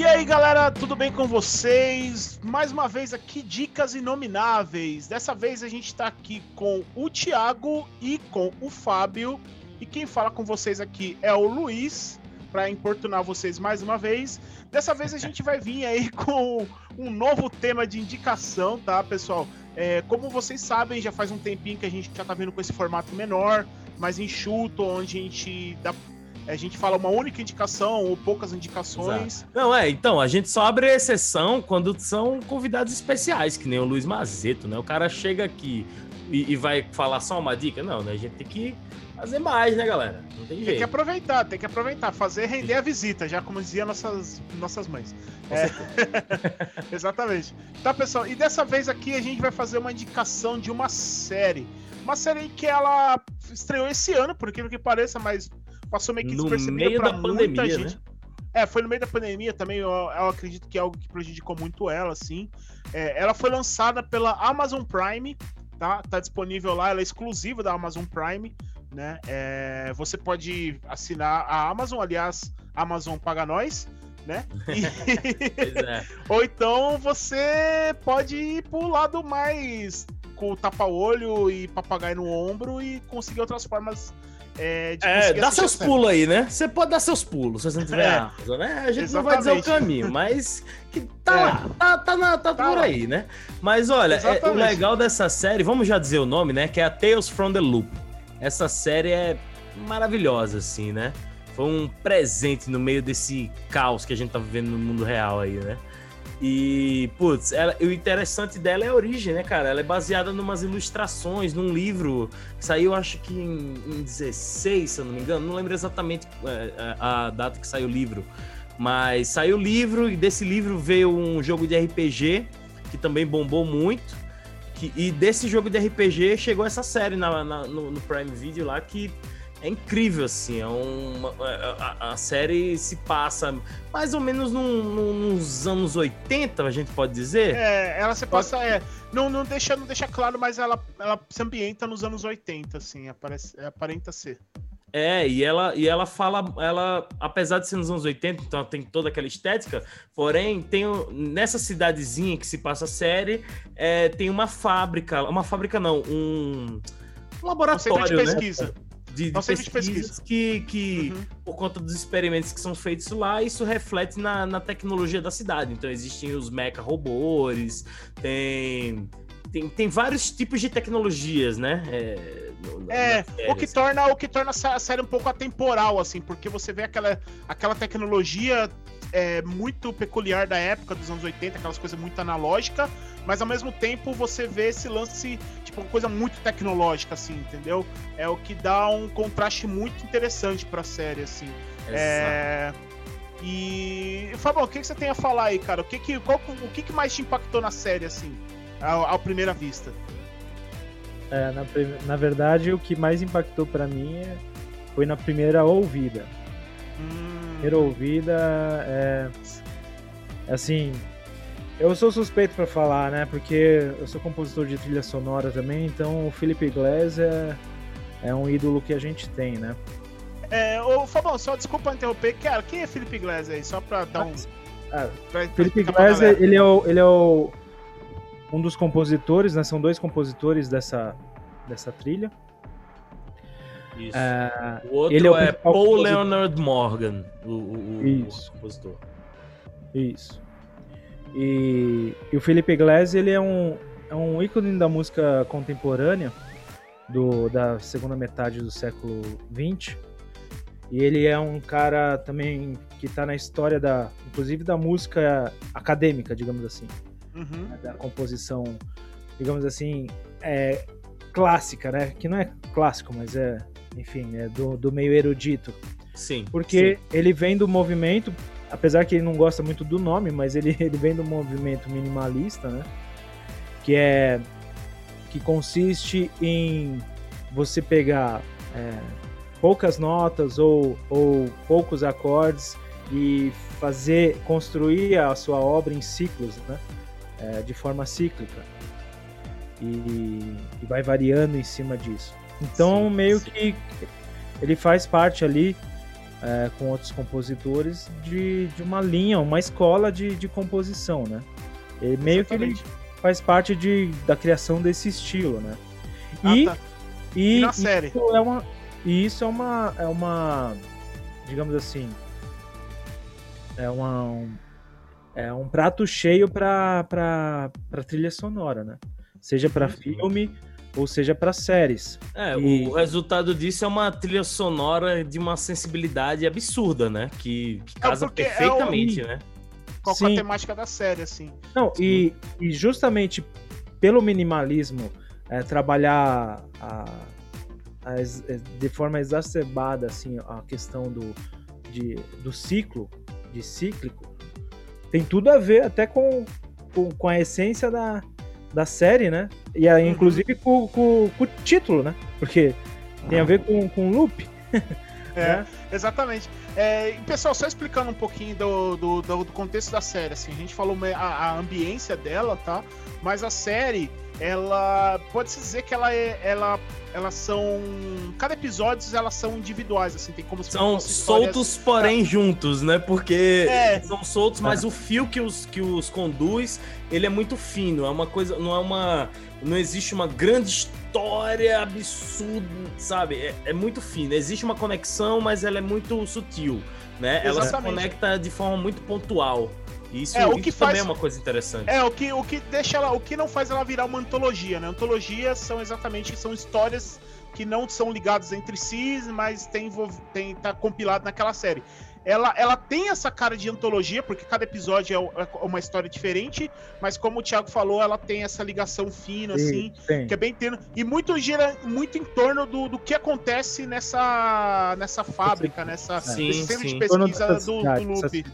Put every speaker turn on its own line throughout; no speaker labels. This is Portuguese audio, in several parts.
E aí, galera, tudo bem com vocês? Mais uma vez aqui, Dicas Inomináveis. Dessa vez a gente tá aqui com o Thiago e com o Fábio. E quem fala com vocês aqui é o Luiz, para importunar vocês mais uma vez. Dessa vez a gente vai vir aí com um novo tema de indicação, tá, pessoal? É, como vocês sabem, já faz um tempinho que a gente já tá vendo com esse formato menor, mais enxuto, onde a gente dá a gente fala uma única indicação ou poucas indicações.
Exato. Não, é, então, a gente só abre exceção quando são convidados especiais, que nem o Luiz Mazeto, né? O cara chega aqui e, e vai falar só uma dica. Não, né? A gente tem que fazer mais, né, galera? Não tem jeito.
Tem que aproveitar, tem que aproveitar, fazer render a visita, já como diziam nossas, nossas mães. É... Exatamente. Tá, pessoal, e dessa vez aqui a gente vai fazer uma indicação de uma série. Uma série que ela estreou esse ano, por incrível que pareça, mas passou meio que despercebida pra muita pandemia, gente. Né? É, foi no meio da pandemia também, eu, eu, acredito que é algo que prejudicou muito ela, assim. É, ela foi lançada pela Amazon Prime, tá? Tá disponível lá, ela é exclusiva da Amazon Prime, né? É, você pode assinar a Amazon, aliás, a Amazon paga nós, né? E... é. Ou então você pode ir pro lado mais com o tapa-olho e papagaio no ombro e conseguir outras formas
é, é dá seus pulos aí, né? Você pode dar seus pulos se você não tiver é, Amazon, né? A gente exatamente. não vai dizer o caminho, mas que tá é. lá, tá, tá, na, tá, tá por lá. aí, né? Mas olha, é, o legal dessa série, vamos já dizer o nome, né? Que é a Tales from the Loop. Essa série é maravilhosa, assim, né? Foi um presente no meio desse caos que a gente tá vivendo no mundo real aí, né? E, putz, ela, o interessante dela é a origem, né, cara? Ela é baseada em umas ilustrações, num livro que saiu, acho que em, em 16, se eu não me engano. Não lembro exatamente é, é, a, data que saiu o livro. Mas saiu o livro e desse livro veio um jogo de RPG que também bombou muito. Que, e desse jogo de RPG chegou essa série na, na no, no Prime Video lá que é incrível, assim. É uma, é, a, a, série se passa mais ou menos num, num, nos anos 80, a gente pode dizer.
É, ela se passa. É, não, não, deixa, não deixa claro, mas ela, ela se ambienta nos anos 80, assim, aparece, é, aparenta ser.
É, e ela, e ela fala, ela, apesar de ser nos anos 80, então tem toda aquela estética, porém, tem nessa cidadezinha que se passa a série, é, tem uma fábrica, uma fábrica não, um, um laboratório, um
centro de né? pesquisa.
Né? De, de pesquisas pesquisa. que, que uhum. por conta dos experimentos que são feitos lá, isso reflete na, na tecnologia da cidade. Então existem os mecha robôs, tem, tem, tem vários tipos de tecnologias, né?
É, no, é série, o que assim. torna o que torna a série um pouco atemporal, assim, porque você vê aquela, aquela tecnologia é, muito peculiar da época dos anos 80, aquelas coisas muito analógicas, mas ao mesmo tempo você vê esse lance, tipo, uma coisa muito tecnológica, assim, entendeu? É o que dá um contraste muito interessante pra série, assim. Exato. É... E. Fabão, o que, que você tem a falar aí, cara? O que, que, qual, o que, que mais te impactou na série, assim, à, à primeira vista?
É, na, na verdade, o que mais impactou para mim é, foi na primeira ouvida. Hum. Primeira ouvida é. Assim, eu sou suspeito para falar, né? Porque eu sou compositor de trilha sonora também, então o Felipe Glass é, é um ídolo que a gente tem, né?
É, ô Fabão, só desculpa interromper, cara, quem é Felipe Glass aí? Só pra dar um.
Ah, pra, Felipe Glass, ele é, o, ele é o, um dos compositores, né? São dois compositores dessa, dessa trilha.
Isso. É, o outro ele é, é Paul compositor. Leonard Morgan, o, o, o compositor.
Isso. E, e, o Felipe Glass, ele é um, é um ícone da música contemporânea do, da segunda metade do século XX. E ele é um cara também que está na história da, inclusive da música acadêmica, digamos assim, uhum. Né, da composição, digamos assim, é, clássica, né? Que não é clássico, mas é, enfim, é do, do meio erudito.
Sim.
Porque
sim.
ele vem do movimento apesar que ele não gosta muito do nome, mas ele, ele vem do movimento minimalista, né? Que é que consiste em você pegar é, poucas notas ou, ou poucos acordes e fazer construir a sua obra em ciclos, né? É, de forma cíclica e, e, vai variando em cima disso. Então sim, meio sim. que ele faz parte ali é, com outros compositores de, de uma linha, uma escola de, de composição, né? E meio Exatamente. que ele faz parte de, da criação desse estilo, né? Ah, e, tá. e, e, na série. Isso é uma, e isso é uma, é uma, digamos assim, é uma, um, é um prato cheio para trilha sonora, né? Seja para filme ou seja para séries.
É, e... o resultado disso é uma trilha sonora de uma sensibilidade absurda, né? Que, que é, casa é perfeitamente, é o... né?
Qual é a temática da série, assim.
Não, e, e justamente pelo minimalismo, é, trabalhar a, a, é, de forma exacerbada assim, a questão do, de, do ciclo, de cíclico, tem tudo a ver até com, com, com a essência da, da série, né? E aí, uhum. inclusive com, com, com, o título, né? Porque tem a ver com, com loop.
é, né? exatamente. É, pessoal, só explicando um pouquinho do, do, do, contexto da série, assim, a gente falou a, a ambiência dela, tá? Mas a série, ela pode-se dizer que ela é. Ela, elas são. Cada episódio elas são individuais, assim, tem como
São soltos, porém juntos, né? Porque é. são soltos, mas é. o fio que os, que os conduz, ele é muito fino. É uma coisa. Não é uma. Não existe uma grande história absurda, sabe? É, é muito fino. Existe uma conexão, mas ela é muito sutil, né? Ela se conecta de forma muito pontual. Isso, é, o que faz, também é uma coisa interessante.
É, o que, o que deixa ela. O que não faz ela virar uma antologia, né? Antologias são exatamente são histórias que não são ligadas entre si, mas tem, tem tá compilado naquela série. Ela, ela tem essa cara de antologia, porque cada episódio é, é uma história diferente, mas como o Thiago falou, ela tem essa ligação fina, sim, assim, sim. que é bem tendo. E muito gira muito em torno do, do que acontece nessa, nessa fábrica, nessa
sim,
sistema sim. de pesquisa do, do Loop.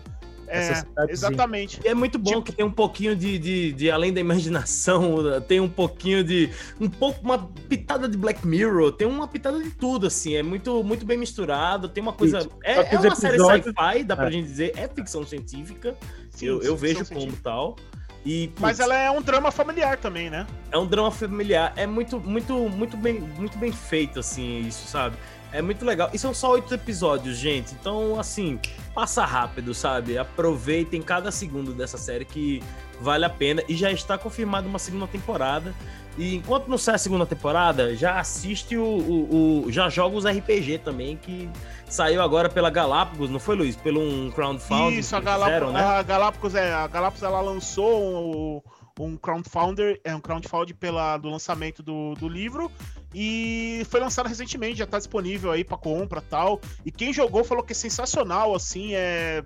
É, exatamente.
E é muito bom tipo... que tem um pouquinho de, de, de, além da imaginação, tem um pouquinho de um pouco uma pitada de Black Mirror, tem uma pitada de tudo assim, é muito muito bem misturado, tem uma coisa Isso. é, é uma série sci-fi, dá pra é. gente dizer, é ficção científica. Sim, eu, eu vejo como tal. E,
putz, Mas ela é um drama familiar também, né?
É um drama familiar, é muito muito muito bem muito bem feito assim, isso, sabe? É muito legal. E são só oito episódios, gente. Então, assim, passa rápido, sabe? Aproveitem cada segundo dessa série que vale a pena. E já está confirmada uma segunda temporada. E enquanto não sai a segunda temporada, já assiste o, o, o, Já joga os RPG também, que saiu agora pela Galápagos, não foi, Luiz? Pelo um crowdfunding.
Isso, a, Galápagos, né? a Galápagos, é, a Galápagos ela lançou um, um crowdfunder, é um crowdfunding pela, do lançamento do, do livro e foi lançado recentemente, já tá disponível aí para compra tal. E quem jogou falou que é sensacional, assim, é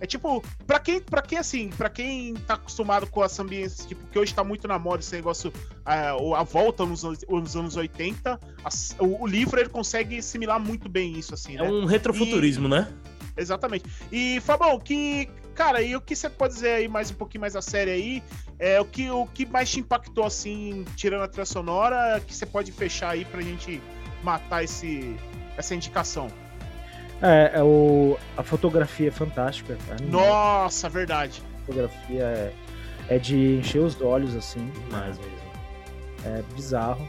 é tipo, para quem, para quem assim, para quem tá acostumado com essa ambiência, tipo, que hoje tá muito na moda esse negócio, a, a volta nos, nos anos 80, a, o, o, livro ele consegue assimilar muito bem isso, assim,
é né? É um retrofuturismo, e, né?
Exatamente. E, Fabão, que, cara, e o que você pode dizer aí mais um pouquinho mais da série aí? É, o, que, o que mais te impactou, assim, tirando a trilha sonora, que você pode fechar aí pra gente matar esse, essa indicação?
É, é o, a fotografia é fantástica.
Nossa, verdade.
A fotografia é, é de encher os olhos, assim.
Mais mesmo.
É bizarro.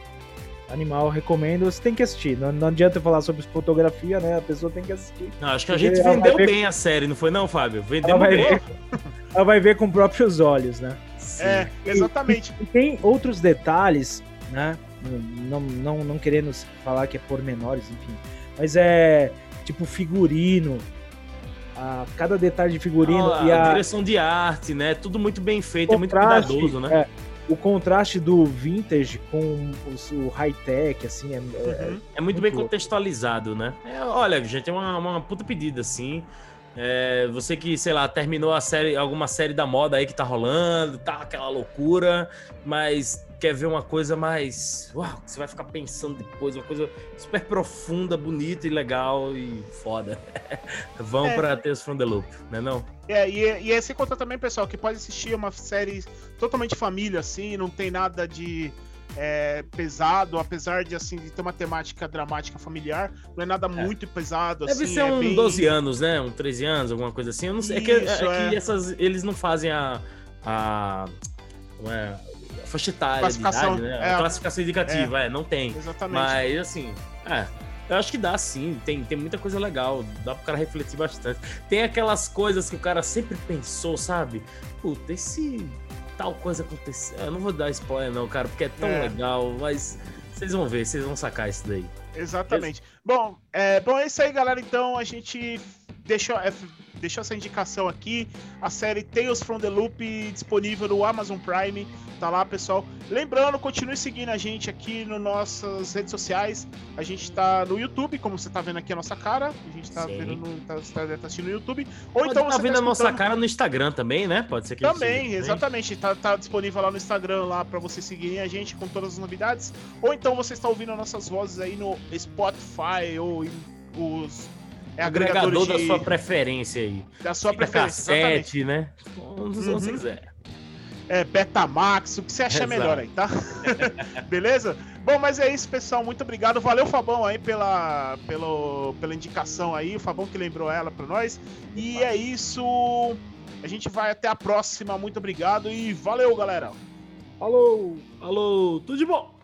Animal, recomendo. Você tem que assistir. Não, não adianta falar sobre fotografia, né? A pessoa tem que assistir.
Não, acho que a gente vendeu ver... bem a série, não foi não, Fábio? Vendeu
bem. Ver... ela vai ver com próprios olhos, né?
Sim. É, exatamente.
E, e, tem outros detalhes, né? Não, não, não querendo falar que é pormenores, enfim. Mas é tipo figurino. A, cada detalhe de figurino.
Ah,
e
a, a, direção de arte, né? Tudo muito bem feito, é muito cuidadoso, né?
É, o contraste do vintage com o, high-tech, assim, é, é
uhum. é, é, muito bem contextualizado, né? É, olha, gente, é uma, uma puta pedida, assim. É, você que, sei lá, terminou a série, alguma série da moda aí que tá rolando, tá aquela loucura, mas quer ver uma coisa mais. Uau, que você vai ficar pensando depois, uma coisa super profunda, bonita e legal e foda. Vão é. pra Tales from the Loop, né não?
É, e, e é sem contar também, pessoal, que pode assistir uma série totalmente família, assim, não tem nada de é, pesado, apesar de assim de ter uma temática dramática familiar, não é nada é. muito pesado.
Deve
assim,
ser
é
um bem... 12 anos, né? Um 13 anos, alguma coisa assim. Eu não sei. Isso, é que, é que é. essas, eles não fazem a. a não é, faixa etária, classificação, idade, né? É, classificação indicativa, é, não tem. Exatamente. Mas assim, é. Eu acho que dá sim, tem, tem muita coisa legal, dá pro cara refletir bastante. Tem aquelas coisas que o cara sempre pensou, sabe? Puta, esse tal coisa aconteceu. Eu não vou dar spoiler, não, cara, porque é tão é. legal, mas vocês vão ver, vocês vão sacar isso daí.
Exatamente. Bom, é, bom, é isso aí, galera. Então a gente deixou, é, deixou essa indicação aqui. A série Tales from the Loop disponível no Amazon Prime. Tá lá, pessoal. Lembrando, continue seguindo a gente aqui nas nossas redes sociais. A gente tá no YouTube, como você tá vendo aqui a nossa cara. A gente tá Sim. vendo no, tá, tá, tá, assistindo no YouTube.
Ou Pode então tá você tá vendo tá a nossa cara no Instagram também, né? Pode ser que
Também, exatamente. Tá, tá disponível lá no Instagram lá para você seguirem a gente com todas as novidades. Ou então você está ouvindo as nossas vozes aí no Spotify ou em os
é agregador de... da sua preferência aí.
Da sua Fica preferência,
cassete, né? Onde uhum. você quiser.
É, Betamax, o que você acha Exato. melhor aí, tá? Beleza? Bom, mas é isso, pessoal. Muito obrigado. Valeu, Fabão, aí pela, pelo, pela indicação aí. O Fabão que lembrou ela para nós. E é isso. A gente vai até a próxima. Muito obrigado e valeu, galera.
Alô, alô, tudo de bom.